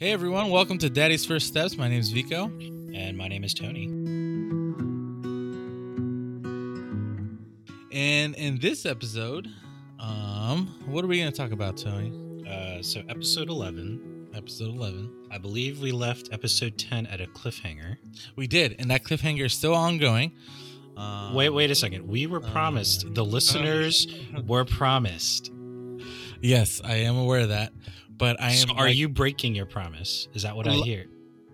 Hey everyone, welcome to Daddy's First Steps. My name is Vico. And my name is Tony. And in this episode, um, what are we going to talk about, Tony? Uh, so, episode 11, Episode 11. I believe we left episode 10 at a cliffhanger. We did, and that cliffhanger is still ongoing. Um, wait, wait a second. We were promised, the listeners were promised. Yes, I am aware of that. But I am. So, are like, you breaking your promise? Is that what I L- hear?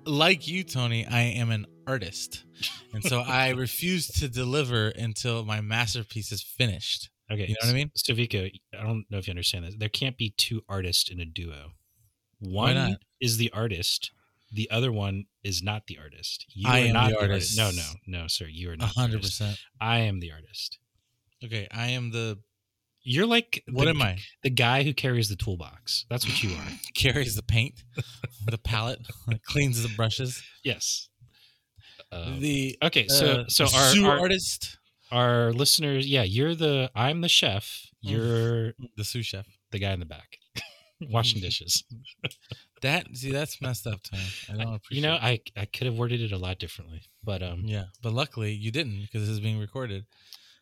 like you, Tony? I am an artist, and so I refuse to deliver until my masterpiece is finished. Okay. You know what I mean? So, Vico, I don't know if you understand this. There can't be two artists in a duo. Why One is the artist, the other one is not the artist. You I are am not the artist. No, no, no, sir. You are not. the hundred percent. I am the artist. Okay, I am the. You're like What the, am I? The guy who carries the toolbox. That's what you are. Carries the paint, the palette, cleans the brushes. yes. Um, the okay, so uh, so our, our artist, our listeners, yeah, you're the I'm the chef. Mm. You're the sous chef. the guy in the back washing dishes. That see, that's messed up, Tony. I don't You appreciate. You know, it. I I could have worded it a lot differently, but um, yeah, but luckily you didn't because this is being recorded.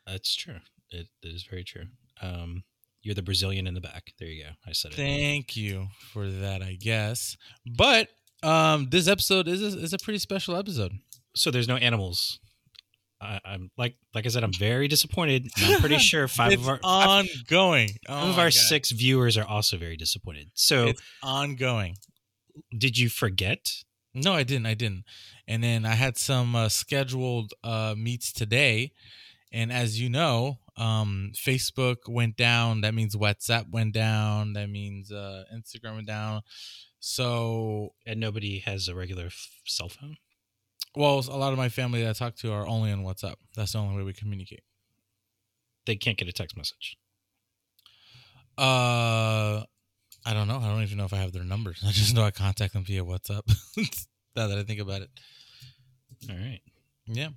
that's true. It, it is very true. Um, you're the Brazilian in the back. There you go. I said it. Thank you for that, I guess. But um, this episode is a, is a pretty special episode. So there's no animals. I, I'm like like I said, I'm very disappointed. I'm pretty sure five of our ongoing. Oh five of our God. six viewers are also very disappointed. So It's ongoing. did you forget? No, I didn't. I didn't. And then I had some uh, scheduled uh, meets today, and as you know, um, Facebook went down. That means WhatsApp went down. That means uh, Instagram went down. So, And nobody has a regular f- cell phone. well, a lot of my family that I talk to are only on WhatsApp. That's the only way we communicate. They can't get a text message. Uh, I don't know. I don't even know if I have their numbers. I just know I contact them via WhatsApp. now that I think about it. All right. Yeah.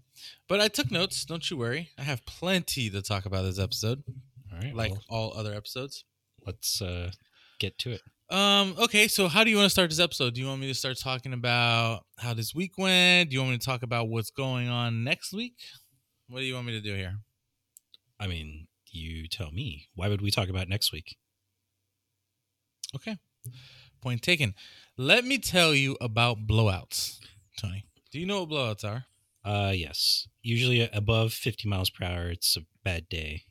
But I took notes. Don't you worry. I have plenty to talk about this episode, All right. like well, all other episodes. let's uh, get to it. Um. Okay. So, how do you want to start this episode? Do you want me to start talking about how this week went? Do you want me to talk about what's going on next week? What do you want me to do here? I mean, you tell me. Why would we talk about next week? Okay. Point taken. Let me tell you about blowouts, Tony. Do you know what blowouts are? Uh, yes. Usually above 50 miles per hour, it's a bad day.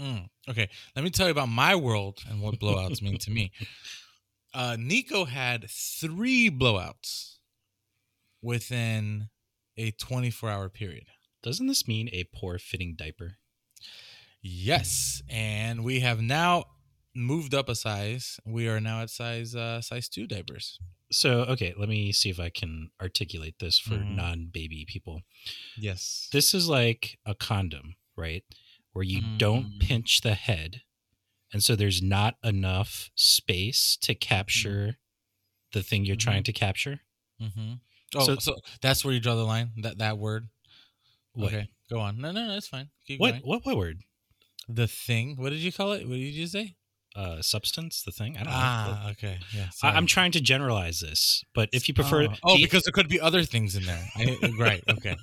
Mm, okay, let me tell you about my world and what blowouts mean to me. Uh, Nico had three blowouts within a 24 hour period. Doesn't this mean a poor fitting diaper? Yes, and we have now moved up a size. We are now at size uh, size two diapers. So, okay, let me see if I can articulate this for Mhm. non baby people. Yes. This is like a condom, right? Where you don't Mm. pinch the head. And so there's not enough space to capture the thing you're trying to capture. Mm-hmm. Oh, so, So- that's where you draw the line. That that word. What? Okay, go on. No, no, no, that's fine. Keep What, going. what what word? The thing. What did you call it? What did you say? Uh, substance, the thing? I don't know. Ah, okay. Yeah. I. I'm trying to generalize this, but if you prefer, Oh, oh because there could be other things in there. I, right. Okay.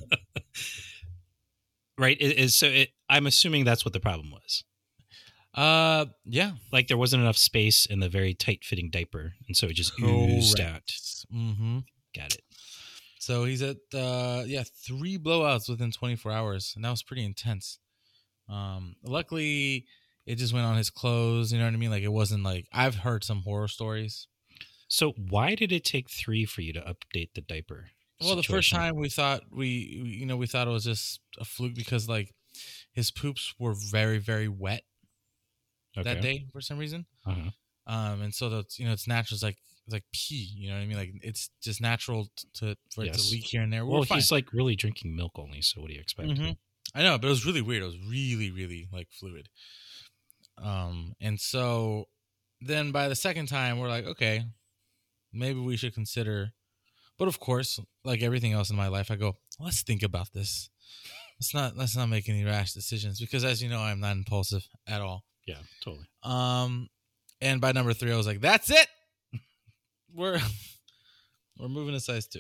right? It is so. It, I'm assuming that's what the problem was. Uh, yeah. Like there wasn't enough space in the very tight fitting diaper, and so it just oozed out. Mm-hmm. Got it. So he's at uh yeah three blowouts within 24 hours, and that was pretty intense. Um, luckily it just went on his clothes. You know what I mean? Like it wasn't like I've heard some horror stories. So why did it take three for you to update the diaper? Well, the first time we thought we, we you know we thought it was just a fluke because like his poops were very very wet that day for some reason. Uh-huh. um and so that's you know it's natural it's like it's like pee you know what i mean like it's just natural to for it to leak here and there Well, We're fine. he's like really drinking milk only. So what do you expect? Mhm. i know but it was really weird it was really really like fluid um and so then by the second time we're like okay maybe we should consider but of course like everything else in my life i go let's think about this let's not let's not make any rash decisions because as you know i'm not impulsive at all Yeah, totally. Um, and by number three, I was like, "That's it. We're We're moving to size two.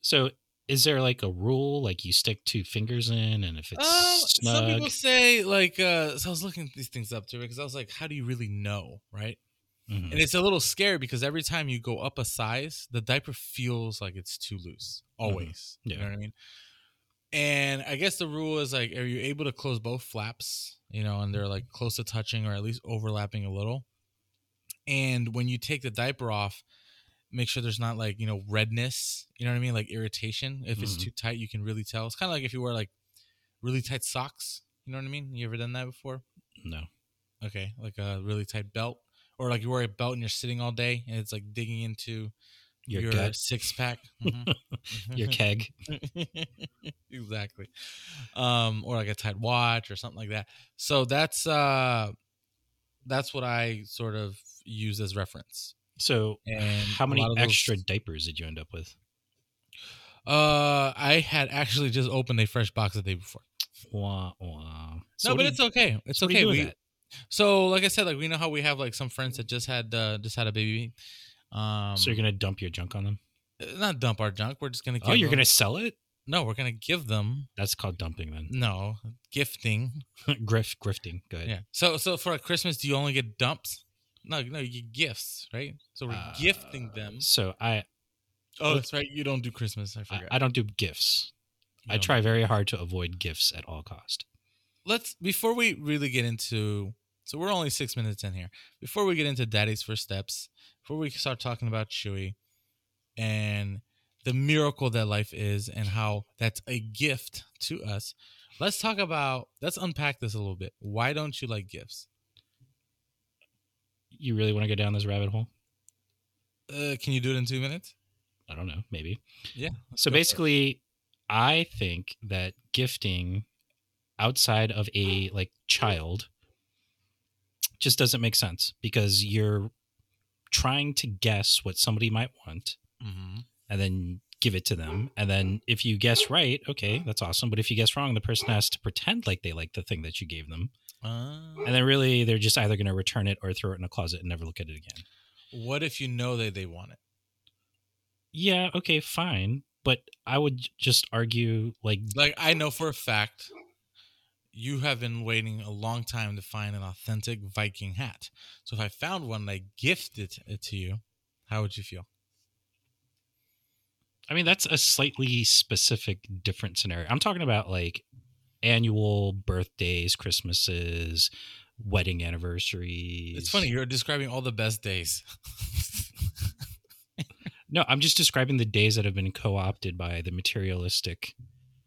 So is there like a rule like you stick two fingers in and if it's Um, snug some people say like uh so I was looking these things up too because I was like, how do you really know, right? Mhm. And it's a little scary because every time you go up a size, the diaper feels like it's too loose. Always. You Mm-hmm. Yeah. know what I mean? And I guess the rule is like, are you able to close both flaps? You know, and they're like close to touching or at least overlapping a little. And when you take the diaper off, make sure there's not like, you know, redness, you know what I mean? Like irritation. If it's Mhm. too tight, you can really tell. It's kind of like if you wear like really tight socks. You know what I mean? You ever done that before? no Okay, like a really tight belt, or like you wear a belt and you're sitting all day and it's like digging into your, your, six pack. Mhm. your keg exactly, um, or like a tight watch or something like that. So that's uh, that's what I sort of use as reference. So And how many those- extra diapers did you end up with Uh, I had actually just opened a fresh box the day before. wah, wah. So no, but do it's okay. It's so you okay. We so like I said, like we know how we have like some friends that just had uh, just had a baby. Um, so you're gonna dump your junk on them not dump our junk. We're just gonna. Give oh you're them- gonna sell it No, we're gonna give them. that's called dumping then No, gifting. grift grifting go ahead Yeah. So, so for Christmas, do you only get dumps? No, no, you get gifts, right? So we're Uh, gifting them. so i Oh, that's right. You don't do Christmas. I I, forgot. I don't do gifts You i try very hard to avoid gifts at all cost let's before we really get into so we're only six minutes in here before we get into daddy's first steps before we start talking about chewy and the miracle that life is and how that's a gift to us let's talk about let's unpack this a little bit why don't you like gifts you really want to go down this rabbit hole uh, can you do it in two minutes i don't know maybe yeah So basically, I think that gifting outside of a like child just doesn't make sense because you're trying to guess what somebody might want mm-hmm. and then give it to them. And then if you guess right, okay, that's awesome. But if you guess wrong, the person has to pretend like they like the thing that you gave them. Uh, And then really they're just either going to return it or throw it in a closet and never look at it again. what if you know that they want it Yeah, okay, fine. But I would just argue like like i know for a fact you have been waiting a long time to find an authentic viking hat so if i found one and i gifted it to you how would you feel I mean, that's a slightly specific different scenario. I'm talking about like annual birthdays, Christmases, wedding anniversaries. it's funny you're describing all the best days No, I'm just describing the days that have been co opted by the materialistic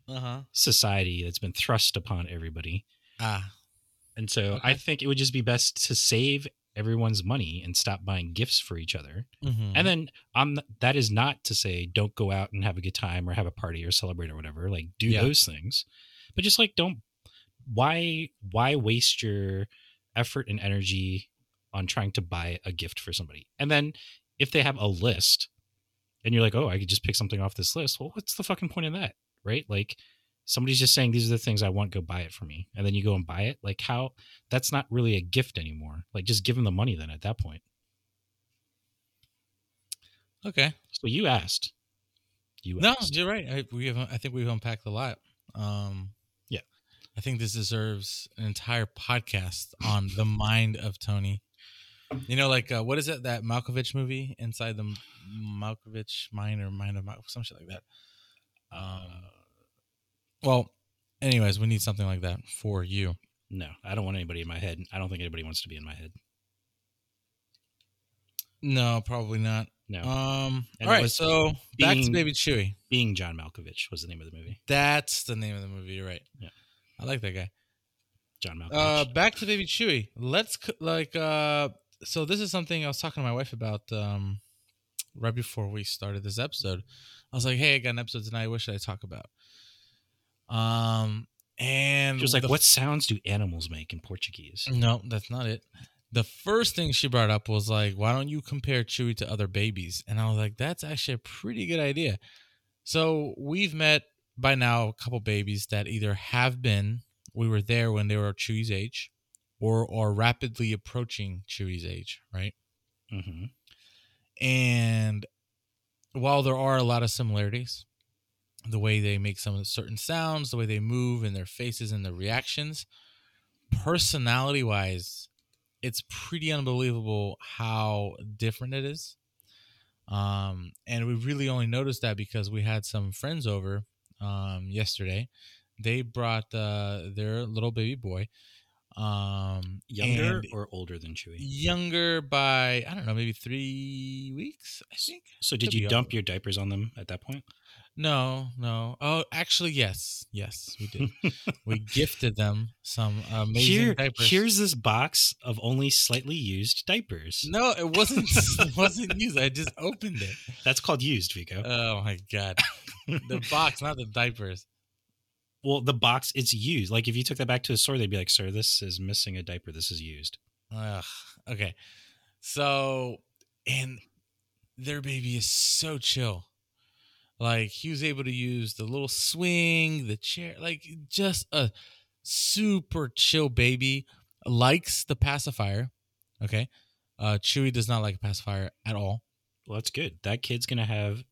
uh-huh society that's been thrust upon everybody. ah And so I think it would just be best to save everyone's money and stop buying gifts for each other. mhm. And then um that is not to say don't go out and have a good time or have a party or celebrate or whatever. Like do Yeah. those things. But just like don't why why waste your effort and energy on trying to buy a gift for somebody? And then if they have a list and you're like, "Oh, I could just pick something off this list." Well, what's the fucking point of that? Right? Like somebody's just saying these are the things I want, go buy it for me. And then you go and buy it. Like how that's not really a gift anymore. Like just give them the money then at that point. okay So you asked. You asked. no you're right I, we have i think we've unpacked a lot um. I think this deserves an entire podcast on the mind of tony you know like uh, what is it that malkovich movie inside the malkovich mind or mind of Mal- some shit like that um well anyways we need something like that for you No, I don't want anybody in my head. I don't think anybody wants to be in my head. no probably not No. um And all right so back to baby chewy Being John Malkovich was the name of the movie. that's the name of the movie you're right Yeah. I like that guy John Malkovich. Uh, back to Baby Chewy. Let's like uh, so this is something I was talking to my wife about um, right before we started this episode. I was like, "Hey, I got an episode tonight. What should I talk about?" Um, and she was like, the "What sounds do animals make in Portuguese?" no, that's not it. The first thing she brought up was like, why don't you compare Chewy to other babies? And I was like, that's actually a pretty good idea. So we've met by now a couple babies that either have been, we were there when they were Chewie's age, or are rapidly approaching Chewie's age, right? hmm And while there are a lot of similarities, the way they make some of the certain sounds, the way they move, and their faces and their reactions, personality wise, it's pretty unbelievable how different it is. Um, and we really only noticed that because we had some friends over um, yesterday. They brought uh, their little baby boy, um, Younger or older than Chewy? younger by I don't know, maybe three weeks. I think. So did Could you dump older. your diapers on them at that point? No, no. Oh, actually, yes, yes, we did. we gifted them some amazing Here, diapers. here's this box of only slightly used diapers. no, it wasn't. it wasn't used. I just opened it. That's called used, Vico. Oh my god, the box, not the diapers. well, the box it's used. Like if you took that back to a store, they'd be like, "Sir, this is missing a diaper. This is used." Ugh, okay. So, and their baby is so chill. Like he was able to use the little swing, the chair, like just a super chill baby. Likes the pacifier. Okay. Uh Chewy does not like a pacifier at all. Well, that's good. That kid's gonna have.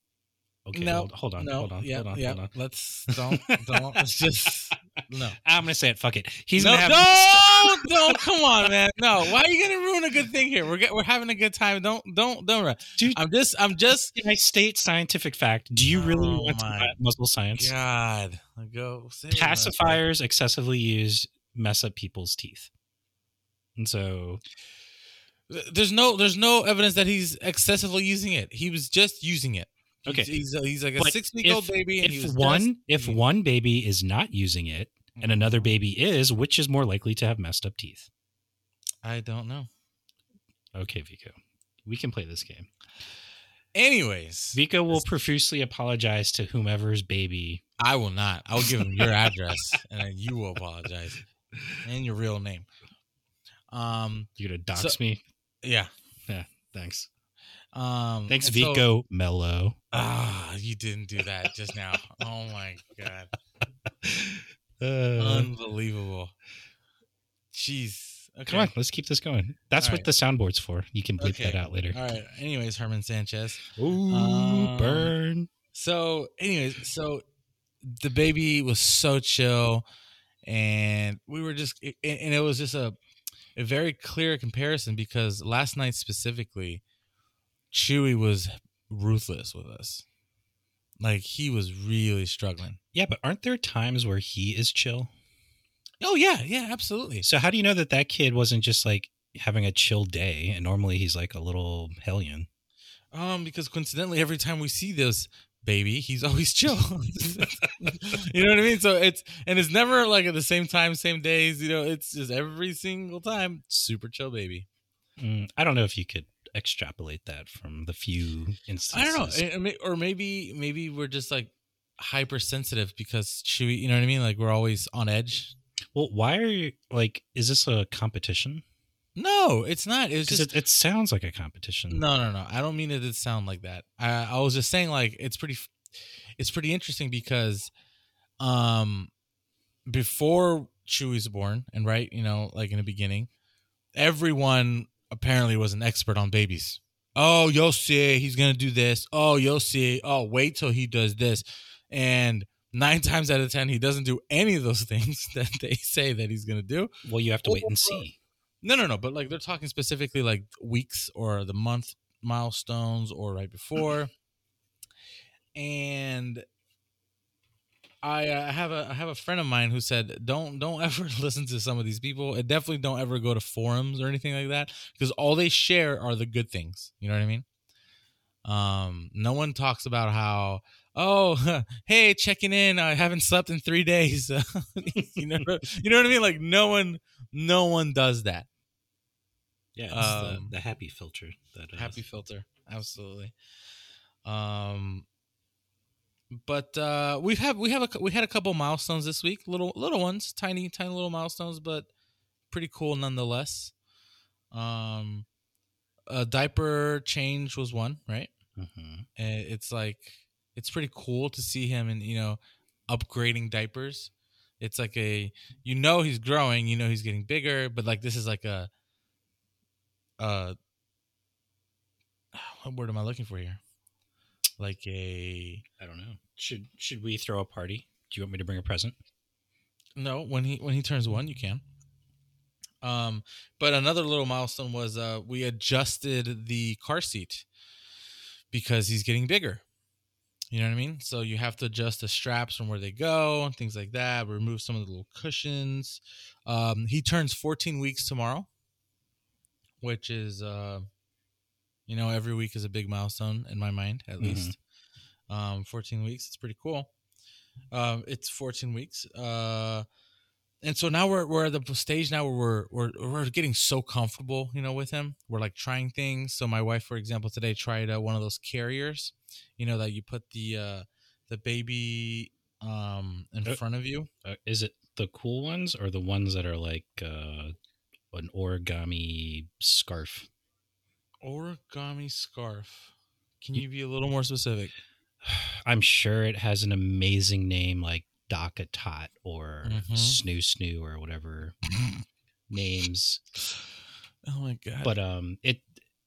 Okay, No, hold, hold on, no, hold on, yeah, hold on, yeah. hold on. Let's don't don't let's just no. I'm gonna say it. Fuck it. He's no, gonna have. don't, don't, come on, man. No, why are you gonna ruin a good thing here? We're get, we're having a good time. Don't, don't, don't. run. Dude, I'm just, I'm just. Can I state scientific fact? Do you really Oh want to muzzle science? God, go say what you're gonna say. Pacifiers excessively used mess up people's teeth, and so There's no, there's no evidence that he's excessively using it. He was just using it. Okay. he's, he's, like a But six week old baby, and he if was one if it. one baby is not using it and another baby is, which is more likely to have messed up teeth? I don't know. Okay, Vico, we can play this game. Anyways, Vico will profusely apologize to whomever's baby. I will not. I will give him your address, and then you will apologize and your real name. Um, You're gonna dox So- me. Yeah. Yeah. Thanks. Um, Thanks, and so- Vico Mello. Ah, you didn't do that just now. Oh my god. Uh, Unbelievable. Jeez. Okay. Come on, let's keep this going. That's All what right. the soundboard's for. You can bleep Okay. that out later. All right. Anyways, Herman Sanchez. Ooh, Um, burn. So, anyways, so the baby was so chill, and we were just, and and it was just a, a very clear comparison because last night specifically, Chewy was ruthless with us. Like he was really struggling. Yeah, but aren't there times where he is chill? Oh yeah, yeah, absolutely. So how do you know that that kid wasn't just like having a chill day? And normally he's like a little hellion. Um, because coincidentally, every time we see this baby, he's always chill. you know what I mean? So it's and it's never like at the same time, same days. You know, it's just every single time, super chill baby. Mm, I don't know if you could extrapolate that from the few instances. I don't know, and- and may- or maybe maybe we're just like hypersensitive because Chewy. You know what I mean? Like we're always on edge. Well, why are you like? Is this a competition? No, it's not. It's just it, it sounds like a competition. No, no, no. I don't mean it to sound like that. I, I was just saying like it's pretty, it's pretty interesting because, um, before Chewie was born, and right, you know, like in the beginning, everyone apparently was an expert on babies. Oh, you'll see, he's gonna do this. Oh, you'll see. Oh, wait till he does this, and nine times out of ten, he doesn't do any of those things that they say that he's gonna do. Well, you have to wait and see. No, no, no. But like they're talking specifically like weeks or the month milestones or right before. And I uh, have a I have a friend of mine who said don't don't ever listen to some of these people. And definitely don't ever go to forums or anything like that because all they share are the good things. You know what I mean? Um, no one talks about how oh hey checking in I haven't slept in three days. you know you know what I mean? Like no one no one does that. Yeah, it's the- the, happy filter. That happy filter absolutely um but uh we have we have a we had a couple milestones this week little little ones tiny tiny little milestones but pretty cool nonetheless. Um a diaper change was one right? Mhm. and it's like it's pretty cool to see him and you know upgrading diapers. It's like a you know he's growing you know he's getting bigger but like this is like a uh what word am i looking for here like a I don't know. Should should we throw a party? Do you want me to bring a present? no when he when he turns one you can. Um, but another little milestone was uh we adjusted the car seat because he's getting bigger. You know what I mean? So you have to adjust the straps from where they go and things like that. Remove some of the little cushions. Um, he turns 14 weeks tomorrow, which is, uh, you know, every week is a big milestone in my mind, at Mhm. least. Um, 14 weeks, it's pretty cool. Um, it's 14 weeks. Uh, and so now we're we're at the stage now where we're we're we're getting so comfortable, you know, with him. We're like trying things. So my wife, for example, today tried uh, one of those carriers, you know, that you put the uh, the baby um in Uh, front of you. Uh, is it the cool ones or the ones that are like uh, an origami scarf? Origami scarf. Can you be a little more specific? I'm sure it has an amazing name like DockATot or Mhm. Snoo Snoo or whatever names. Oh my god! But um, it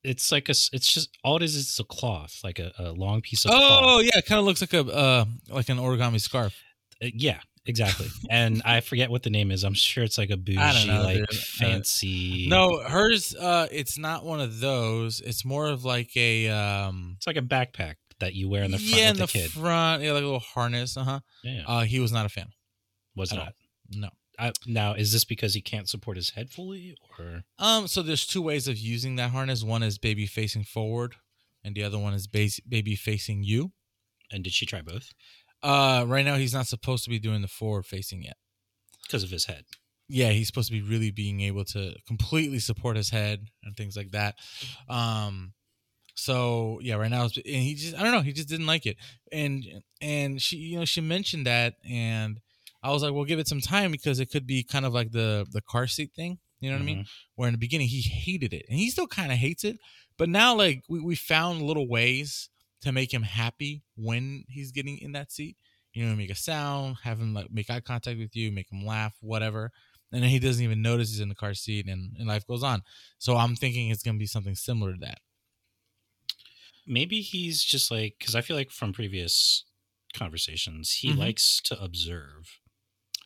it's like a it's just all it is. It's a cloth, like a, a long piece of cloth. oh cloth. yeah, it kind of looks like a uh like an origami scarf. Uh, yeah, exactly. and I forget what the name is. I'm sure it's like a bougie, I don't know, like dude. Fancy. No, hers uh it's not one of those. It's more of like a um it's like a backpack that you wear in the front yeah, in the the kid. front, yeah, like a little harness. Uh-huh. yeah, Uh he was not a fan. was at all. not. No. I, now, is this because he can't support his head fully, or Um so there's two ways of using that harness. One is baby facing forward and the other one is base, baby facing you. and did she try both Uh right now he's not supposed to be doing the forward facing yet. because of his head? yeah, he's supposed to be really being able to completely support his head and things like that. Um, so yeah, right now, and he just I don't know, he just didn't like it, and and she you know she mentioned that, and I was like, well, give it some time because it could be kind of like the the car seat thing, you know what I mean? Where in the beginning he hated it, and he still kind of hates it, but now like we we found little ways to make him happy when he's getting in that seat. You know, make a sound, have him like make eye contact with you, make him laugh, whatever and then he doesn't even notice he's in the car seat and, and life goes on so i'm thinking it's to be something similar to that Maybe he's just like because I feel like from previous conversations he Mhm. likes to observe,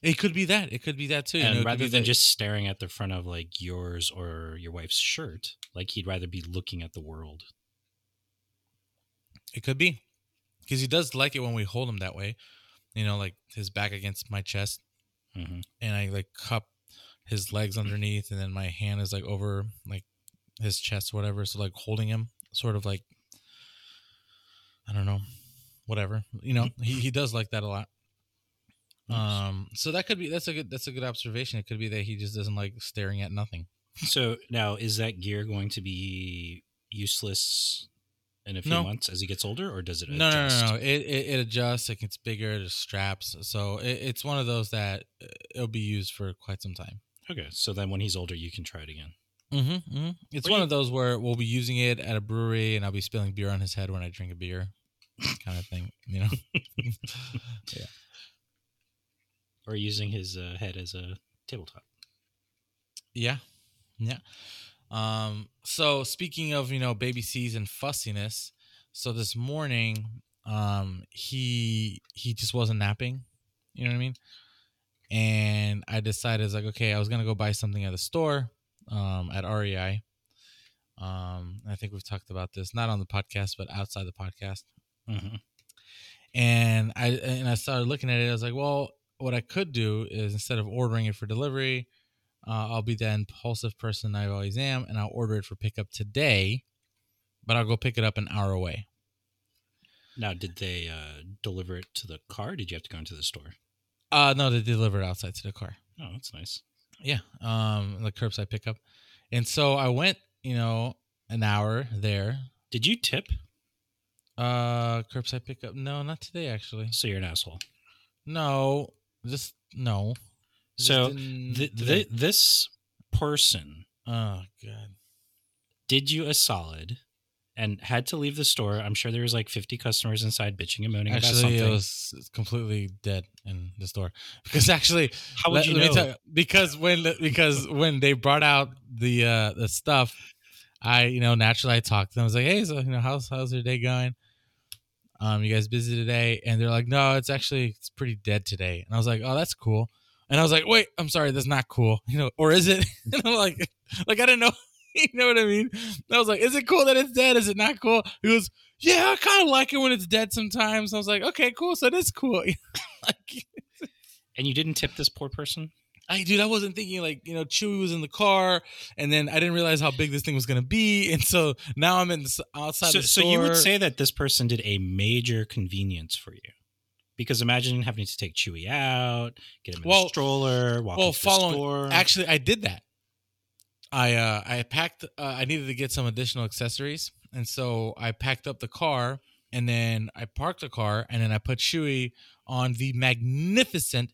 it could be that it could be that too you know, and rather than that- just staring at the front of like yours or your wife's shirt, like he'd rather be looking at the world. It could be because he does like it when we hold him that way you know like his back against my chest hmm and i like cup his legs underneath and then my hand is like over like his chest or whatever. So like holding him sort of like i don't know whatever you know he, he does like that a lot. Um so that could be that's a good that's a good observation. It could be that he just doesn't like staring at nothing. So now, is that gear going to be useless in a few No. months as he gets older, or does it? no, no no no it, it it adjusts it gets bigger there's straps so it, it's one of those that uh, it'll be used for quite some time Okay, so then when he's older, you can try it again. mm-hmm, mm-hmm. it's Or one you- of those where we'll be using it at a brewery and i'll be spilling beer on his head when i drink a beer kind of thing you know yeah. Or using his uh, head as a tabletop. Yeah. Yeah. Um, so speaking of, you know, baby C's and fussiness, so this morning, um, he he just wasn't napping. You know what I mean? And I decided like, okay, I was gonna go buy something at the store, um, at REI. Um, I think we've talked about this, not on the podcast, but outside the podcast hmm and I and I started looking at it. I was like, well, what I could do is instead of ordering it for delivery, uh, I'll be the impulsive person I always am, and I'll order it for pickup today, but I'll go pick it up an hour away. Now, did they uh, deliver it to the car? Did you have to go into the store? Uh, no, they deliver it outside to the car. Oh, that's nice. Yeah, um, the curbside pickup, and so I went, you know, an hour there. Did you tip? Uh, curbside pickup. No, not today actually. So you're an asshole. No, just no. So didn't Th- th- this person oh god. did you a solid and had to leave the store. I'm sure there was like 50 customers inside bitching and moaning about Actually, something. it was completely dead in the store because actually, How would let- you let me know? tell you, because when because when they brought out the uh the stuff, I you know naturally I talked to them. I was like, hey, so you know how's how's your day going? Um, you guys busy today? And they're like, no, it's actually it's pretty dead today. And I was like, oh, that's cool. And I was like, wait, I'm sorry, that's not cool. You know, or is it? And I'm like, like I didn't know. You know what I mean? And I was like, is it cool that it's dead? Is it not cool? He goes, yeah, I kind of like it when it's dead sometimes. I was like, okay, cool. So it is cool. like, And you didn't tip this poor person? I dude, I wasn't thinking like you know Chewy was in the car, and then I didn't realize how big this thing was gonna be, and so now I'm in the, outside So, the so you would say that this person did a major convenience for you. Because imagine having to take Chewie out, get him in Well- a stroller, walk well, into the following store. actually, I did that. I uh I packed. Uh, I needed to get some additional accessories, and so I packed up the car, and then I parked the car, and then I put Chewie on the magnificent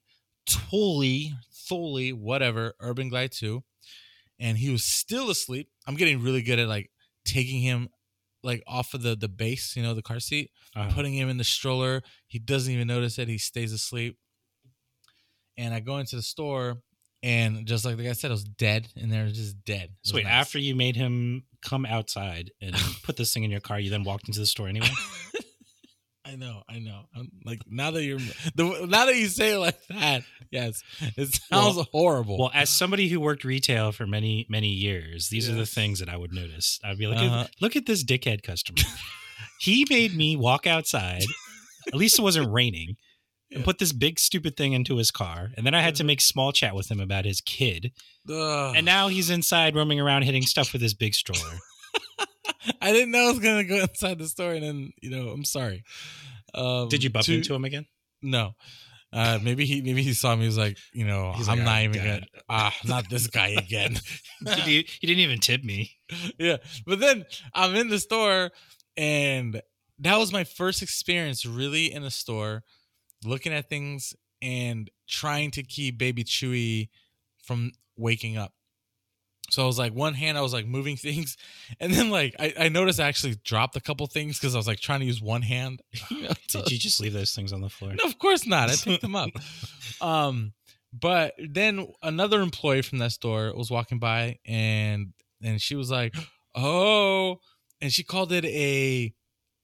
Thule, Thule, whatever, Urban Glide 2. And he was still asleep. I'm getting really good at like taking him like off of the the base, you know, the car seat, Uh, putting him in the stroller. He doesn't even notice it. He stays asleep. And I go into the store and just like the guy said, I was dead in there, just dead. So wait, nice. after you made him come outside and put this thing in your car, you then walked into the store anyway? I know, I know. I'm like now that you're the now that you say it like that, yes, it sounds Well- horrible. Well, as somebody who worked retail for many, many years, these are the things that I would notice. I'd be like, Uh-huh. look at this dickhead customer. he made me walk outside. At least it wasn't raining. And put this big stupid thing into his car. And then I had to make small chat with him about his kid. Ugh. And now he's inside roaming around hitting stuff with his big stroller. I didn't know I was gonna go inside the store, and then you know, I'm sorry. Um, Did you bump to- into him again? No. Uh, maybe he maybe he saw me. He was like, you know, He's I'm like, not "Ah, even God." gonna. Ah, not this guy again. Did he, he didn't even tip me. yeah, but then I'm in the store, and that was my first experience really in a store, looking at things and trying to keep Baby Chewy from waking up. So I was like, one hand I was like moving things, and then like I, I noticed I actually dropped a couple things because I was like trying to use one hand. You know, to- Did you just leave those things on the floor? no, of course not. I picked them up. Um, but then another employee from that store was walking by, and and she was like, "Oh," and she called it a.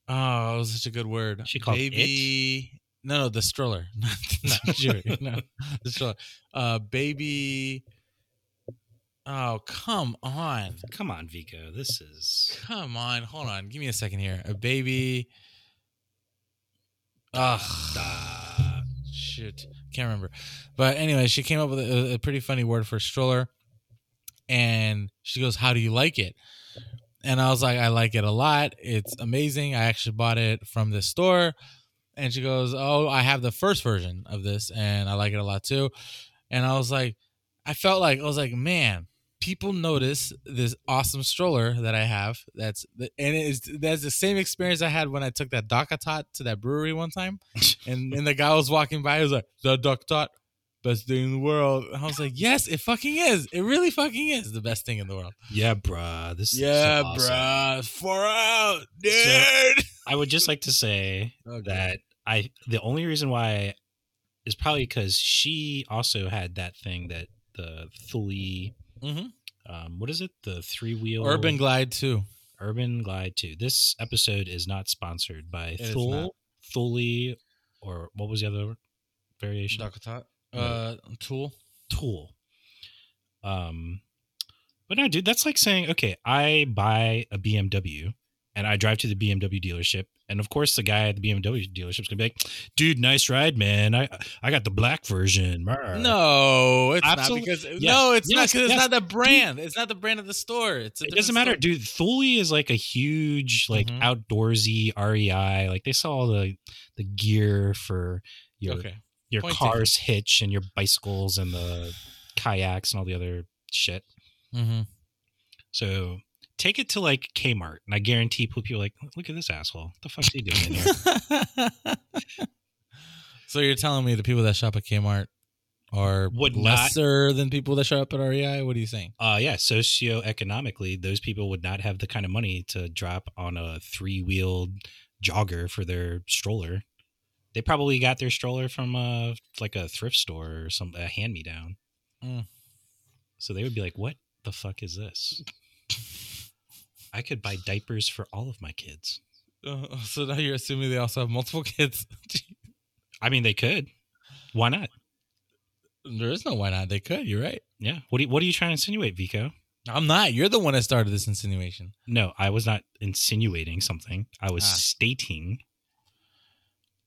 Oh, it was such a good word. She called baby. No, no, the stroller, not not Jerry. No, the stroller. Uh, baby. Oh, come on. Come on, Vico. This is. Come on, hold on. Give me a second here. A baby. Ugh. Uh, Shoot, can't remember. But anyway, she came up with a, a pretty funny word for stroller, and she goes, "How do you like it?" And I was like, "I like it a lot. It's amazing. I actually bought it from this store." And she goes, "Oh, I have the first version of this, and I like it a lot too." And I was like, I felt like I was like, man, people notice this awesome stroller that I have. That's the, and it's that's the same experience I had when I took that DockATot to that brewery one time, and and the guy was walking by. He was like, "The DockATot, best thing in the world." I was like, "Yes, it fucking is. It really fucking is the best thing in the world." yeah, bruh. This Yeah, is awesome. bruh, far out, dude. I would just like to say oh, Okay. that I the only reason why is probably because she also had that thing that the Thule Mhm. um what is it the three wheel Urban Glide 2. Urban Glide 2 this episode is not sponsored by is Thule. Thule or what was the other variation DockATot. No. Uh, Tool. Tool um but no dude that's like saying okay I buy a BMW and I drive to the BMW dealership and of course the guy at the BMW dealership's gonna be like dude nice ride man I I got the black version Brr." No, it's Absolute- not because yes, no, it's not yes, because it's not the brand. It's not the brand of the store. It's it doesn't matter, store. dude. Thule is like a huge, like Mhm. outdoorsy REI. Like they sell all the the gear for your Okay, your Point car's hitch and your bicycles and the kayaks and all the other shit. mm-hmm. So take it to like Kmart, and I guarantee people are like, look at this asshole. What the fuck's he doing in here? so you're telling me the people that shop at Kmart are Would not- lesser than people that shop at REI? What are you saying? Uh yeah, socioeconomically, those people would not have the kind of money to drop on a three wheeled jogger for their stroller. They probably got their stroller from uh like a thrift store or some a hand me down. Mm. So they would be like, "What the fuck is this?" I could buy diapers for all of my kids. Uh, so now you're assuming they also have multiple kids. I mean, they could. Why not? there is no why not. They could. You're right. Yeah. What are you, what are you trying to insinuate, Vico? I'm not. You're the one that started this insinuation. No, I was not insinuating something. I was Ah. stating.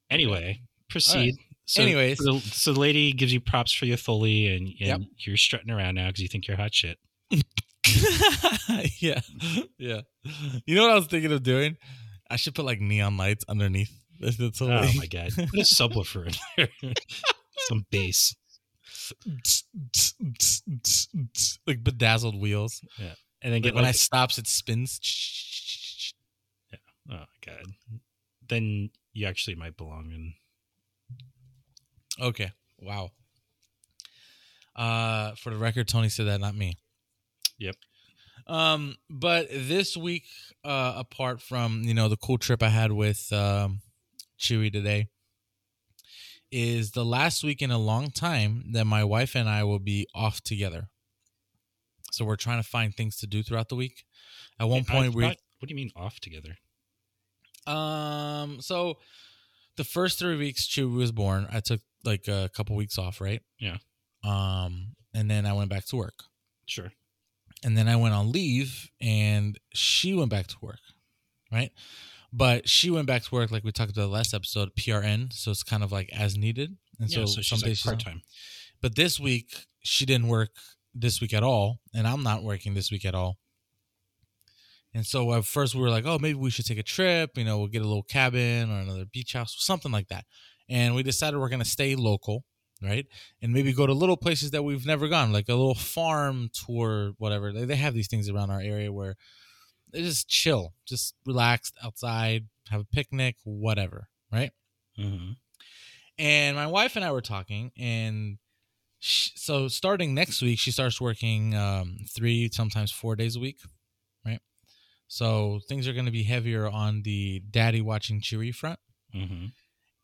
Anyway, proceed. Alright. So, Anyways. so, so the lady gives you props for your Foley, and, and Yep. you're strutting around now because you think you're hot shit. yeah, yeah. You know what I was thinking of doing? I should put like neon lights underneath. That's, that's Oh my god! Put a subwoofer in there, some bass. like bedazzled wheels. Yeah, and then Like get when I stops, it spins. Yeah. Oh my god, then you actually might belong in. Okay. Wow. Uh, for the record, Tony said that, not me. Yep. Um, but this week, uh, apart from you know the cool trip I had with um, Chewy today, is the last week in a long time that my wife and I will be off together. So we're trying to find things to do throughout the week. At one point, we. What do you mean off together? um, so the first three weeks Chewy was born, I took like a couple weeks off, right? Yeah. Um, and then I went back to work. Sure. And then I went on leave and she went back to work. Right. But she went back to work like we talked about the last episode, PRN. So it's kind of like as needed. And yeah, so, so some she's days like part time. But this week she didn't work this week at all. And I'm not working this week at all. And so at first we were like, oh, maybe we should take a trip. You know, we'll get a little cabin or another beach house, something like that. And we decided we're going to stay local, right? And maybe go to little places that we've never gone, like a little farm tour, whatever. They, they have these things around our area where they just chill, just relaxed outside, have a picnic, whatever, right? hmm And my wife and I were talking, and sh so starting next week, she starts working um, three, sometimes four days a week, right? So things are going to be heavier on the daddy watching Chewy front. hmm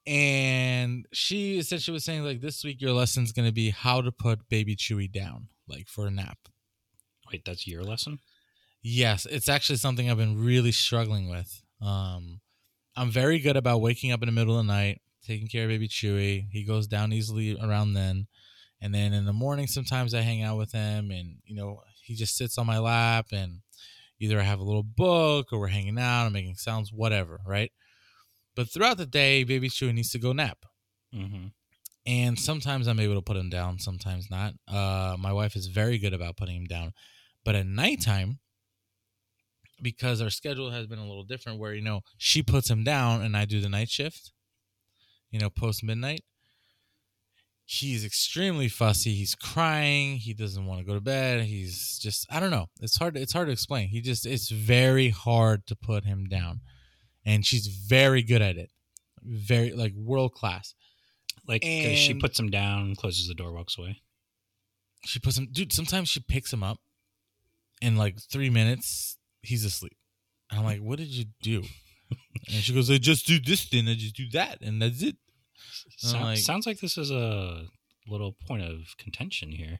And she essentially was saying, like, this week your lesson's going to be how to put baby Chewy down, like for a nap. Wait, that's your lesson. Yes, it's actually something I've been really struggling with. Um, I'm very good about waking up in the middle of the night, taking care of baby Chewy. He goes down easily around then. And then in the morning, sometimes I hang out with him and, you know, he just sits on my lap and either I have a little book or we're hanging out i'm making sounds, whatever, right? But throughout the day, baby Chewy needs to go nap hmm and sometimes I'm able to put him down, sometimes not. Uh, my wife is very good about putting him down, but at nighttime, because our schedule has been a little different, where you know she puts him down and I do the night shift, you know, post midnight. He's extremely fussy. He's crying. He doesn't want to go to bed. He's just I don't know. It's hard. It's hard to explain. He just it's very hard to put him down, and she's very good at it, very like world class. Like 'cause she puts him down, closes the door, walks away. She puts him, dude. Sometimes she picks him up, in like three minutes, he's asleep. And I'm like, "What did you do?" and she goes, "I just do this, thing, I just do that, and that's it." Sound- like- sounds like this is a little point of contention here.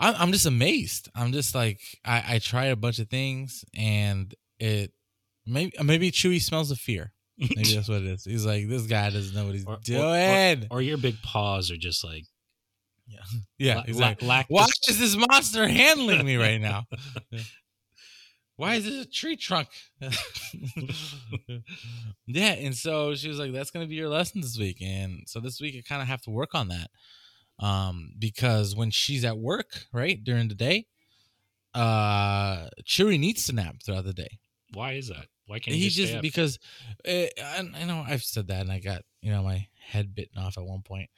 I'm, I'm just amazed. I'm just like, I, I tried a bunch of things, and it maybe maybe Chewy smells of fear. Maybe that's what it is. He's like, this guy doesn't know what he's Or- or- doing. Or your big paws are just like yeah, la- exactly. la- Why this- is this monster handling me right now? Why is this a tree trunk? yeah, and so she was like, "That's going to be your lesson this week," and so this week I kind of have to work on that, um, because when she's at work, right during the day, uh, Chewy needs to nap throughout the day. Why is that? Why can't He you just, just, because uh, I, I know I've said that, and I got you know my head bitten off at one point,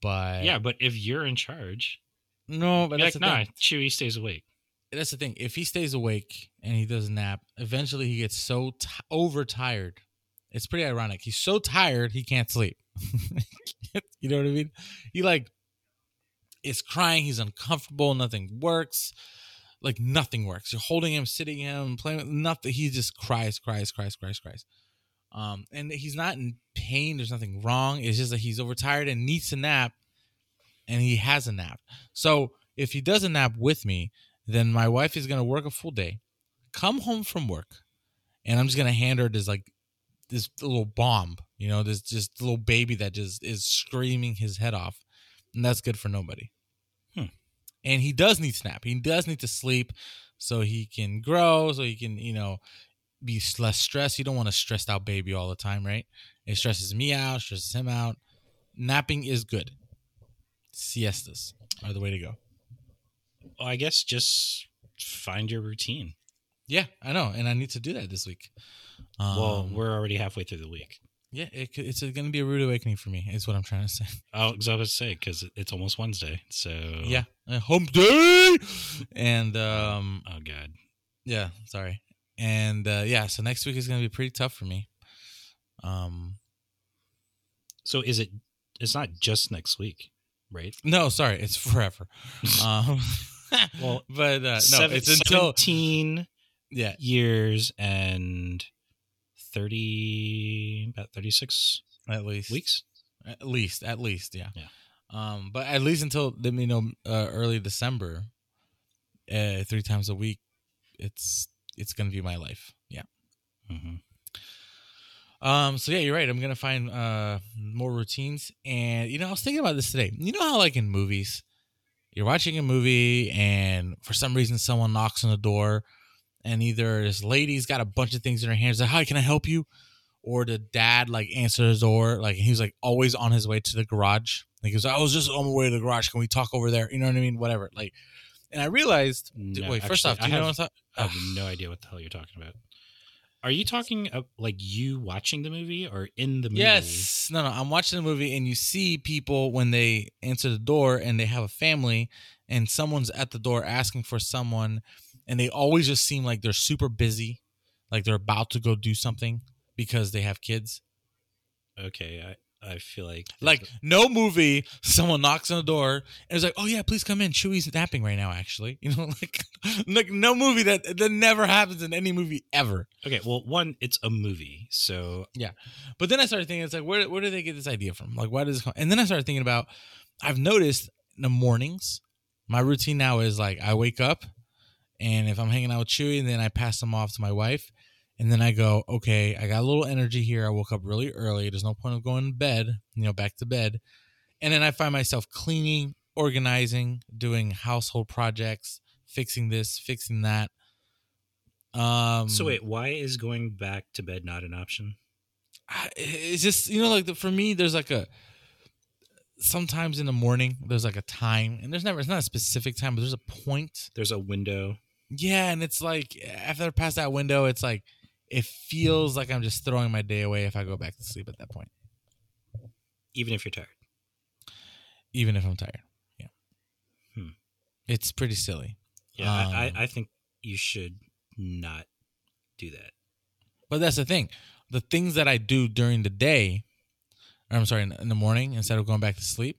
but yeah, but if you're in charge, no, but that's like, thing. nah, Chewy stays awake. that's the thing. If he stays awake and he doesn't nap, eventually he gets so t- overtired. It's pretty ironic. He's so tired he can't sleep. you know what I mean? He like is crying. He's uncomfortable. Nothing works. Like nothing works. You're holding him, sitting him, playing with nothing. He just cries, cries, cries, cries, cries. Um, and he's not in pain. There's nothing wrong. It's just that he's overtired and needs to nap, and he has a nap. So if he doesn't nap with me, then my wife is gonna work a full day, come home from work, and I'm just gonna hand her this like this little bomb, you know, this just little baby that just is screaming his head off, and that's good for nobody. And he does need snap. He does need to sleep so he can grow, so he can, you know, be less stressed. You don't want a stressed out baby all the time, right? It stresses me out, stresses him out. Napping is good. Siestas are the way to go. Well, I guess just find your routine. Yeah, I know, and I need to do that this week. Um, well, we're already halfway through the week. Yeah, it, it's going to be a rude awakening for me. Is what I'm trying to say. Oh, because I was say because it's almost Wednesday. So Yeah, uh, hump day, and um, Oh God. yeah, sorry, and uh, yeah. So next week is going to be pretty tough for me. Um, So is it? It's not just next week, right? no, sorry, it's forever. um, Well, but uh, no, Seven- it's until seventeen yeah, years and thirty about thirty six at least weeks. At least, at least, yeah. Yeah. Um, but at least until let me know uh, early December, uh, three times a week, it's it's gonna be my life. Yeah. hmm Um. So yeah, you're right. I'm gonna find uh more routines, and you know, I was thinking about this today. You know how like in movies, you're watching a movie, and for some reason, someone knocks on the door, and either this lady's got a bunch of things in her hands, like, "Hi, can I help you?" Or the dad like answers the door, like he's like always on his way to the garage. Like he was, I was just on my way to the garage. Can we talk over there? You know what I mean? Whatever. Like, and I realized. No, wait, first off, do I you know have- what I'm talking? I have no idea what the hell you're talking about. Are you talking uh, like you watching the movie or in the movie? Yes. No, no. I'm watching the movie and you see people when they answer the door and they have a family and someone's at the door asking for someone and they always just seem like they're super busy, like they're about to go do something because they have kids. Okay, I I feel like Like no movie, someone knocks on the door and it's like, "Oh yeah, please come in. Chewy's napping right now." Actually, you know, like like no movie that that never happens in any movie ever. okay. Well, one, it's a movie, so yeah. But then I started thinking, it's like, where where do they get this idea from? Like, why does this come? And then I started thinking about, I've noticed in the mornings, my routine now is like I wake up, and if I'm hanging out with Chewy, and then I pass them off to my wife, and then I go, okay, I got a little energy here. I woke up really early. There's no point of going to bed, you know, back to bed, and then I find myself cleaning, organizing, doing household projects, fixing this, fixing that. Um, so wait, why is going back to bed not an option? I- it's just you know like the, for me there's like a sometimes in the morning there's like a time and there's never it's not a specific time but there's a point There's a window. yeah and it's like after I pass that window it's like it feels like i'm just throwing my day away if i go back to sleep at that point even if you're tired. even if i'm tired yeah Hmm. it's pretty silly Yeah, I, Um, I, I think you should not do that. But that's the thing. The things that I do during the day, I'm sorry, in the morning, instead of going back to sleep,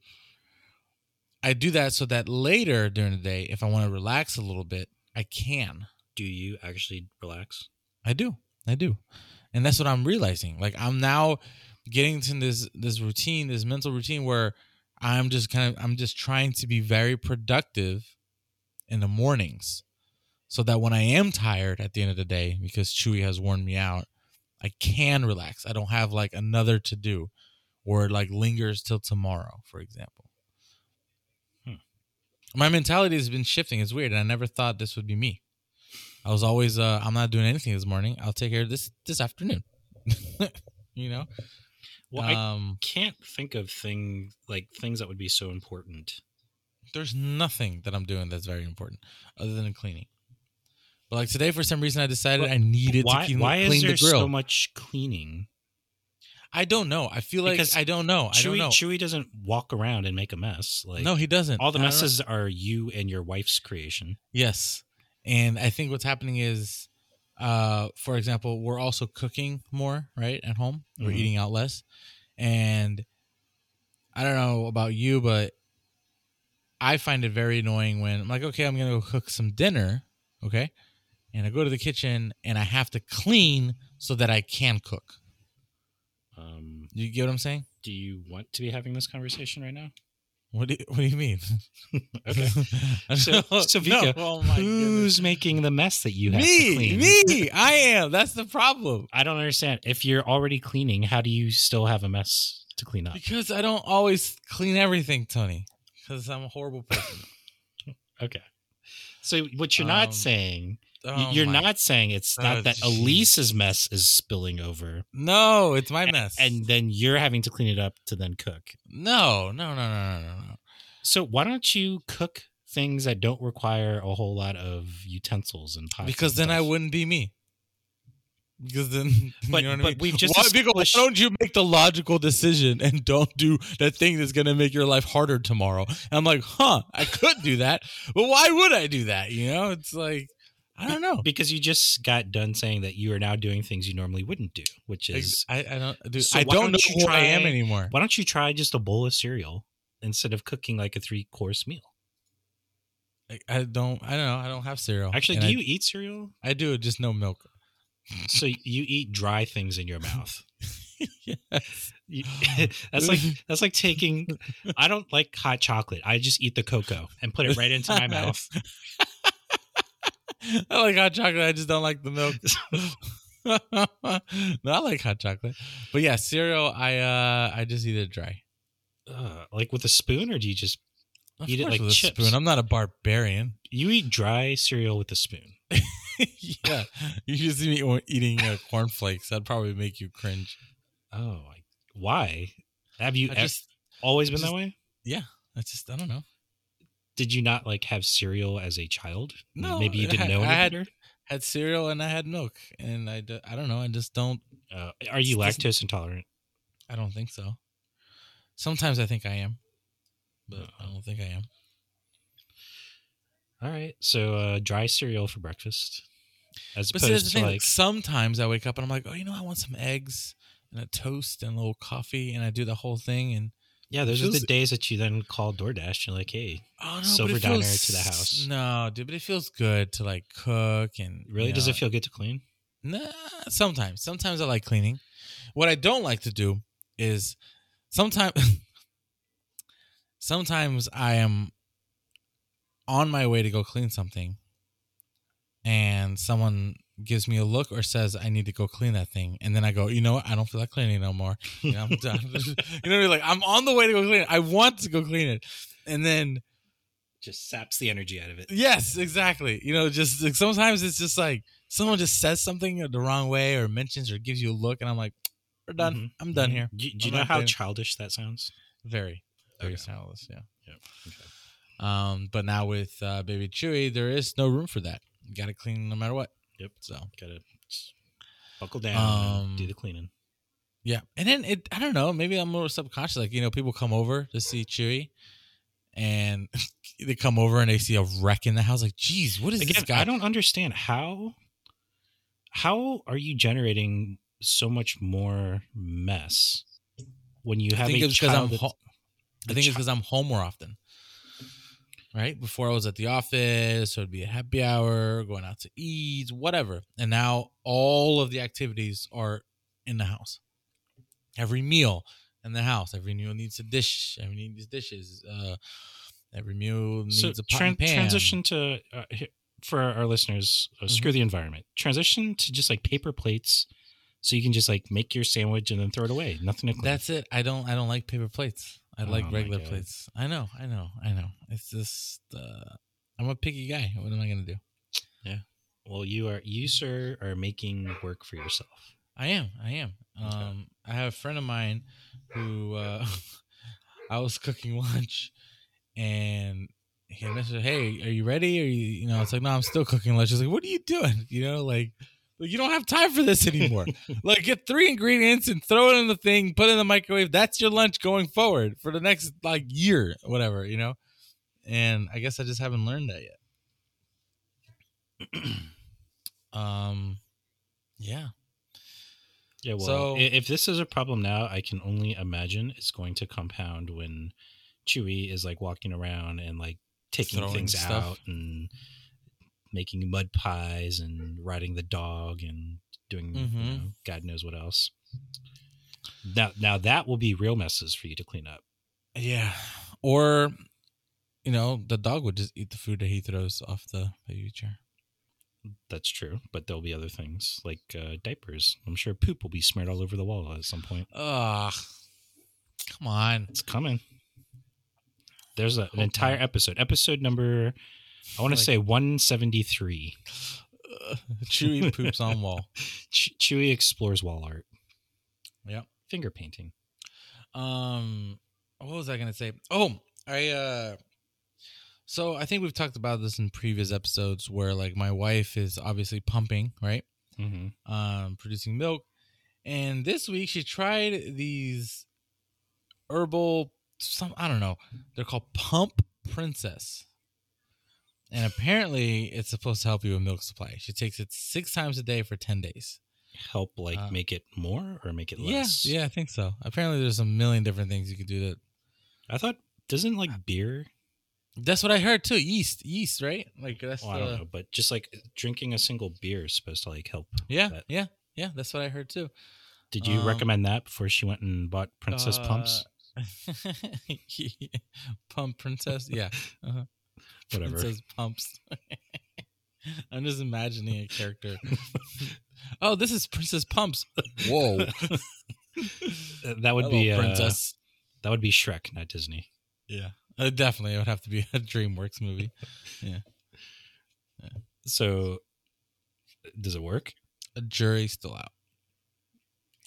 I do that so that later during the day, if I want to relax a little bit, I can. Do you actually relax? I do. I do. And that's what I'm realizing. Like I'm now getting into this this routine, this mental routine where I'm just kind of I'm just trying to be very productive in the mornings so that when I am tired at the end of the day because Chewy has worn me out, I can relax. I don't have like another to do or it like lingers till tomorrow, for example. Hmm. My mentality has been shifting. It's weird. And I never thought this would be me. I was always uh I'm not doing anything this morning. I'll take care of this this afternoon. you know? Well, I um can't think of things like things that would be so important. there's nothing that I'm doing that's very important other than cleaning. But like today, for some reason, I decided But I needed Why? to clean, why is clean there the grill. so much cleaning? I don't know. I feel like Because I don't know. I don't Chewy, know. Chewy doesn't walk around and make a mess. Like no, he doesn't. all the I don't know. messes are you and your wife's creation. Yes, and I think what's happening is, uh, for example, we're also cooking more right at home. We're Mhm. eating out less, and I don't know about you, but I find it very annoying when I'm like, okay, I'm gonna go cook some dinner, okay, and I go to the kitchen and I have to clean so that I can cook. Um, You get what I'm saying? do you want to be having this conversation right now? What do you, what do you mean? Okay. So, so Vika, oh my who's goodness. making the mess that you have to me? clean? Me, I am. That's the problem. I don't understand. If you're already cleaning, how do you still have a mess to clean up? Because I don't always clean everything, Tony. Because I'm a horrible person. Okay. So what you're not Um, saying, Oh you're my- not saying it's oh, not Oh, that jeez. Elise's mess is spilling over, No, it's my mess. and then you're having to clean it up to then cook. no, no, no, no, no, no, no. So why don't you cook things that don't require a whole lot of utensils and pots? Because and then I wouldn't be me. Because then, But- you know what but I mean? we've just why, because why don't you make the logical decision and don't do that thing that's going to make your life harder tomorrow? And I'm like, huh, I could do that, but why would I do that? You know, it's like I don't know. because you just got done saying that you are now doing things you normally wouldn't do, which is I, I don't, dude. So I don't don't know who I am anymore. why don't you try just a bowl of cereal instead of cooking like a three course meal? I, I don't. I don't know. I don't have cereal. Actually, do I, you eat cereal? I do. Just no milk. So you eat dry things in your mouth. yes. You- that's like that's like taking. I don't like hot chocolate. I just eat the cocoa and put it right into my mouth. I like hot chocolate. I just don't like the milk. no, I like hot chocolate. But yeah, cereal. I uh, I just eat it dry. Uh, like with a spoon, or do you just Of Eat it like with a chips. spoon. I'm not a barbarian. you eat dry cereal with a spoon? yeah, you just see me eating uh, cornflakes. That'd probably make you cringe. Oh, why? Have you just, always been just- that way? Yeah. I just, I don't know. Did you not like have cereal as a child? No, maybe you didn't know I had- better. Had cereal and I had milk, and I, d- I don't know. I just don't. Uh, are you lactose intolerant? I don't think so. Sometimes I think I am, but Uh-huh. I don't think I am. All right, so uh, dry cereal for breakfast, as But opposed the to thing. Like, sometimes I wake up and I'm like, oh, you know, I want some eggs and a toast and a little coffee, and I do the whole thing. And yeah, those are the days that you then call DoorDash. You're like, hey, oh no, Silver diner feels, to the house. No, dude, but it feels good to like cook and really? you Does it feel good to clean? Nah, sometimes. Sometimes I like cleaning. What I don't like to do is sometimes sometimes I am on my way to go clean something and someone gives me a look or says I need to go clean that thing and then I go, you know what? I don't feel like cleaning no more. You know, I'm done. you know what I mean? Like I'm on the way to go clean it. I want to go clean it. And then Just saps the energy out of it. Yes, exactly. You know, just like, sometimes it's just like someone just says something the wrong way or mentions or gives you a look, and I'm like, "We're done. Mhm, I'm done mhm. here." Do, do you know how childish that sounds? Very, very Okay. childless. Yeah. Okay. Um, but now with uh, baby Chewy, there is no room for that. You got to clean no matter what. Yep. So Gotta buckle down and Um, do the cleaning. yeah, and then it. I don't know. Maybe I'm more subconscious. Like you know, people come over to see Chewy, and they come over and they see a wreck in the house. Like, geez, what is this guy? I don't understand how. How are you generating so much more mess when you I have think a it's because I'm. Ho- I think it's chi- because I'm home more often. Right before I was at the office, so it'd be a happy hour, going out to eat, whatever. And now all of the activities are in the house. Every meal in the house. Every meal needs a dish. Every meal needs dishes. Uh, every meal needs so a pot tran- and pan. transition to uh, for our listeners. Uh, Screw Mm-hmm. the environment. Transition to just like paper plates, so you can just like make your sandwich and then throw it away. Nothing to clean. That's it. I don't. I don't like paper plates. I Oh like regular plates. I know. I know. I know. It's just. Uh, I'm a picky guy. What am I gonna do? Yeah. Well, you are you sir are making work for yourself. I am. I am. Okay. Um, I have a friend of mine who uh, I was cooking lunch, and he messaged, "Hey, are you ready? Are you, you know?" It's like, "No, I'm still cooking lunch." He's like, "What are you doing?" You know, like you don't have time for this anymore. like, get three ingredients and throw it in the thing, put it in the microwave. That's your lunch going forward for the next like year, whatever. You know. And I guess I just haven't learned that yet. um, yeah. Yeah, well, So- if this is a problem now, I can only imagine it's going to compound when Chewy is like walking around and like taking things stuff. out and making mud pies and riding the dog and doing you Mhm. know, God knows what else. Now, now that will be real messes for you to clean up. Yeah. or you know, the dog would just eat the food that he throws off the baby chair. That's true, but there'll be other things like uh, diapers. I'm sure poop will be smeared all over the wall at some point. Ugh. Come on. It's coming. There's a, an entire episode. Episode number, I want to Like- say 173. Ugh. Chewy poops on wall. Ch- Chewy explores wall art. Yep. Finger painting. Um, what was I gonna say? Oh, I uh, so I think we've talked about this in previous episodes where like my wife is obviously pumping, right? Mm-hmm. Um, producing milk, and this week she tried these herbal some I don't know. They're called Pump Princess. And apparently it's supposed to help you with milk supply. She takes it six times a day for 10 days. Help like Uh, make it more or make it less? yeah, yeah, I think so. Apparently there's a million different things you could do that I thought, doesn't like beer? That's what I heard too. Yeast, yeast, right? Like that's Well, I the don't know, but just like drinking a single beer is supposed to like help. yeah, that. yeah, yeah. That's what I heard too. Did you Um, recommend that before she went and bought Princess Pumps? Uh, Pump princess, yeah. Uh-huh. Whatever. Princess pumps. I'm just imagining a character. oh, this is Princess Pumps. Whoa, that would Hello, be uh, princess. that would be Shrek, not Disney. Yeah, uh, definitely. It would have to be a DreamWorks movie. Yeah. So, does it work? A jury's still out.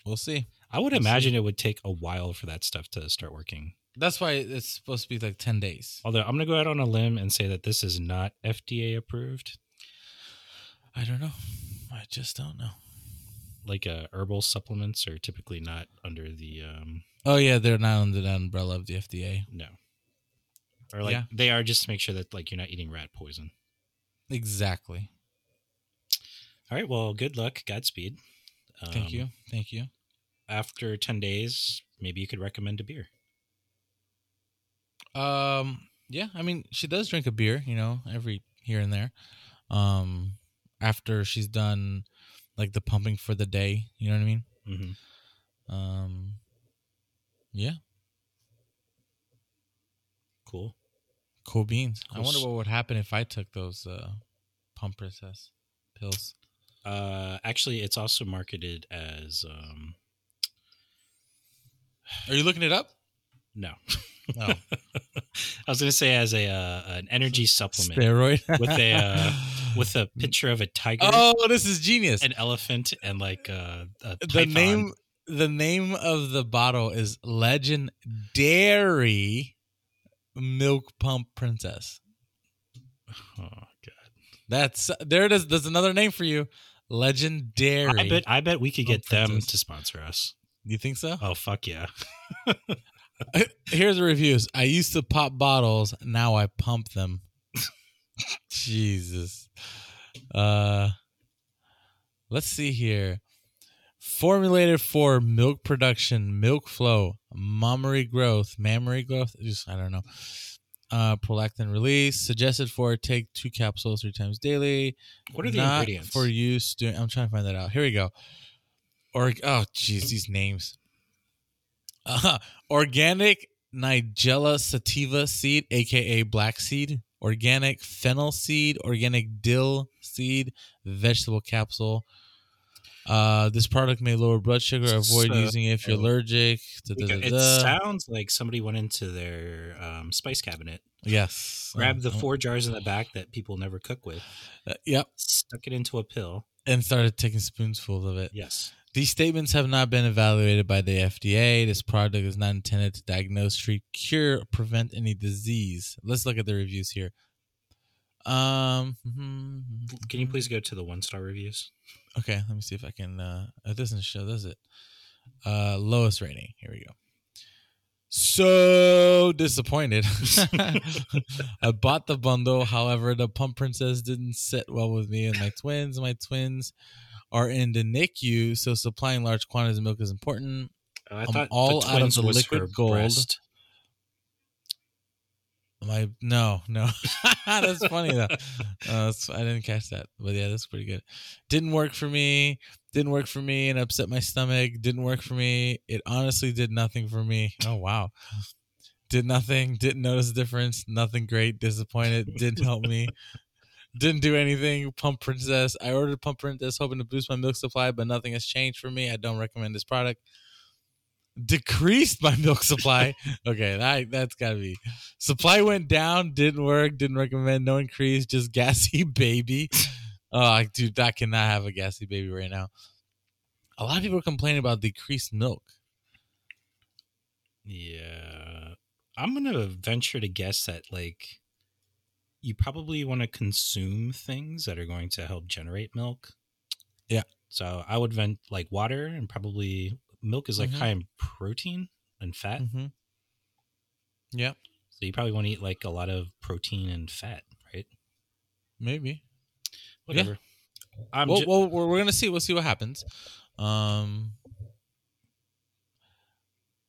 We'll see. I would imagine it would take a while for that stuff to start working. That's why it's supposed to be like ten days. Although I'm going to go out on a limb and say that this is not FDA approved. I don't know. I just don't know. Like uh, herbal supplements are typically not under the um, Oh yeah, they're not under the umbrella of the FDA. no, or like Yeah. they are just to make sure that like you're not eating rat poison. Exactly. All right. Well, good luck. Godspeed. Thank Um, you. Thank you. After ten days, maybe you could recommend a beer. Um, yeah, I mean, she does drink a beer, you know, every here and there. Um, after she's done like the pumping for the day, you know what I mean? Mm-hmm. Um, yeah, Cool. cool beans. I wonder what would happen if I took those uh pump pills. Uh, actually, it's also marketed as um, Are you looking it up? no. Oh, I was gonna say as a uh, an energy supplement steroid with a, uh, with a picture of a tiger, Oh, this is genius. an elephant, and like uh, a the name the name of the bottle is Legend Dairy milk pump princess Oh god! that's there it is there's another name for you legendary I bet I bet we could Pump get them Princess. to sponsor us. You think so? Oh fuck yeah! here's the reviews. I used to pop bottles. Now i pump them. Jesus. Uh let's see here. Formulated for milk production milk flow mammary growth mammary growth just i don't know. Uh prolactin release suggested for take two capsules three times daily. What are the Not ingredients? for use doing i'm trying to find that out. Here we go or oh jeez these names. Uh, organic nigella sativa seed aka black seed organic fennel seed organic dill seed vegetable capsule. Uh this product may lower blood sugar avoid So- using it if you're allergic da, da, da, it sounds like somebody went into their um, spice cabinet, yes. Grabbed the Uh, four jars in the back that people never cook with, uh, yep. Stuck it into a pill. and started taking spoonfuls of it. Yes. These statements have not been evaluated by the FDA. This product is not intended to diagnose, treat, cure, or prevent any disease. Let's look at the reviews here. Um. Can you please go to the one star reviews? Okay, let me see if I can. Uh, it doesn't show, does it? Uh, lowest rating. Here we go. So disappointed. I bought the bundle. However, the Pump Princess didn't sit well with me and my twins. My twins are in the NICU, so supplying large quantities of milk is important. I I'm thought all the out of the liquid gold. breast. My no, no, that's funny though. Uh, that's, I didn't catch that, but yeah, that's pretty good. Didn't work for me. Didn't work for me, and upset my stomach. Didn't work for me. It honestly did nothing for me. Oh wow. Did nothing. Didn't notice a difference. Nothing great. Disappointed. Didn't help me. Didn't do anything. Pump Princess. I ordered Pump Princess hoping to boost my milk supply, but nothing has changed for me. I don't recommend this product. Decreased my milk supply. okay, that that's gotta be. Supply went down. Didn't work. Didn't recommend. No increase. Just gassy baby. Oh, dude, I cannot have a gassy baby right now. A lot of people are complaining about decreased milk. Yeah. I'm going to venture to guess that, like, you probably want to consume things that are going to help generate milk. Yeah. So I would vent like water and probably milk is like Mhm. high in protein and fat. Mm-hmm. Yep, So you probably want to eat like a lot of protein and fat, right? maybe. Whatever. I'm well, ju- well, we're, we're gonna see. We'll see what happens. Um,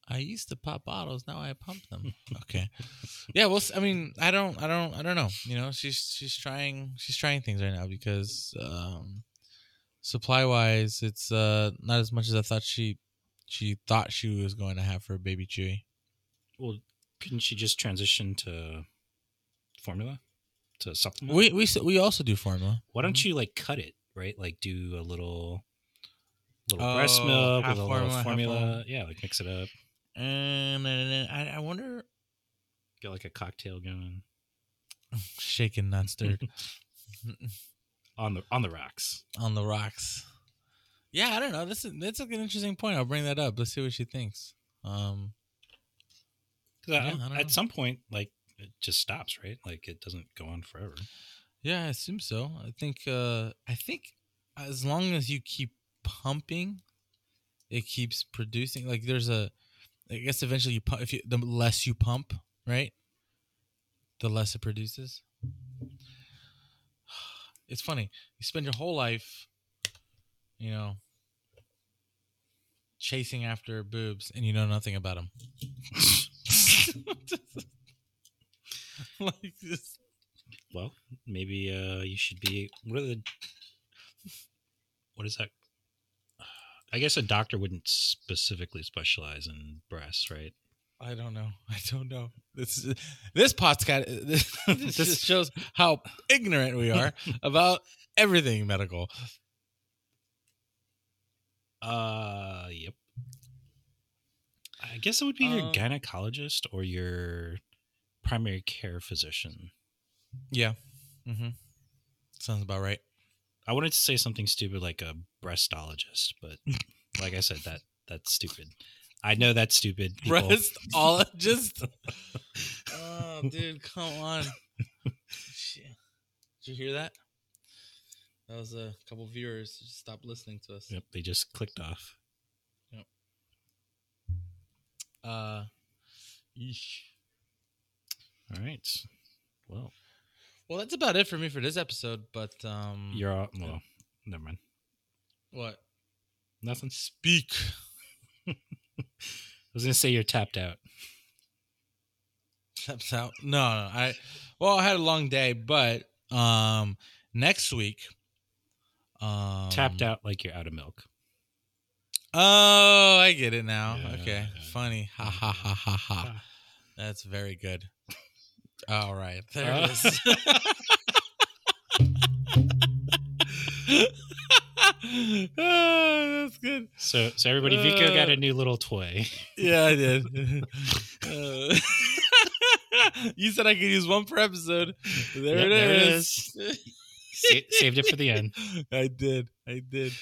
I used to pop bottles. Now I pump them. Okay. yeah. Well, I mean, I don't, I don't, I don't know. You know, she's she's trying, she's trying things right now because um, supply wise, it's uh not as much as I thought she she thought she was going to have for baby Chewy. well, couldn't she just transition to formula to supplement? We we we also do formula. Why Mm-hmm. don't you like cut it, right? Like do a little little breast Oh, milk with a formula, little formula. formula. Yeah, like mix it up. And, and I, I wonder, Get like a cocktail going shaken not stirred. on the on the rocks. on the rocks. Yeah, I don't know. This is that's like an interesting point. I'll bring that up. Let's see what she thinks. Um, I- Yeah, I don't at some point, like it just stops, right? Like it doesn't go on forever. yeah, I assume so. I think. Uh, I think as long as you keep pumping, it keeps producing. Like there's a, I guess eventually you pump. If you, the less you pump, right, the less it produces. It's funny. You spend your whole life, you know, chasing after boobs, and you know nothing about them. like this. Well, maybe uh you should be. What are the? What is that? I guess a doctor wouldn't specifically specialize in breasts, right? I don't know. I don't know. This is, this podcast this, this just shows how ignorant we are about everything medical. Uh, yep. I guess it would be your Um, gynecologist or your primary care physician. Yeah. Mm-hmm. Sounds about right. I wanted to say something stupid like a breastologist, but like I said, that that's stupid. I know that's stupid. people. Breastologist. oh, dude, come on. Shit. Did you hear that? That was a couple viewers just stopped listening to us. Yep, they just clicked off. Yep. Uh, yeesh. All right. Well, Well, that's about it for me for this episode. But um, you're all, well. Never mind. what? Nothing. Speak. I was gonna say you're tapped out. Steps out. No, no. I well, I had a long day, but um, next week. Um, tapped out like you're out of milk. Oh, I get it now. Yeah, okay, yeah. funny. Ha ha ha ha ha. That's very good. All right, there Uh. it is. Ah, that's good. So, so everybody, Vico got Uh. a new little toy. Yeah, I did. Uh, you said I could use one per episode. There, Yep, it, there it is. Sa- saved it for the end. I did. I did.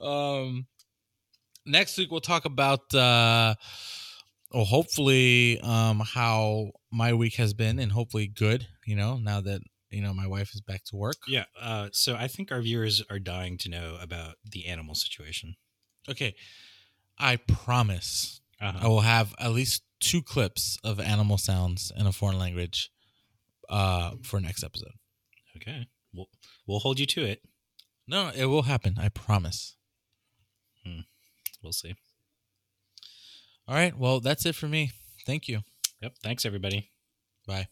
Um next week we'll talk about uh well hopefully um how my week has been and hopefully good, you know, now that you know my wife is back to work. Yeah. Uh, so I think our viewers are dying to know about the animal situation. Okay. I promise I Uh-huh. will have at least two clips of animal sounds in a foreign language uh for next episode. Okay. We'll we'll hold you to it. No, it will happen. I promise. We'll see. All right. Well, that's it for me. Thank you. Yep. Thanks everybody. Bye.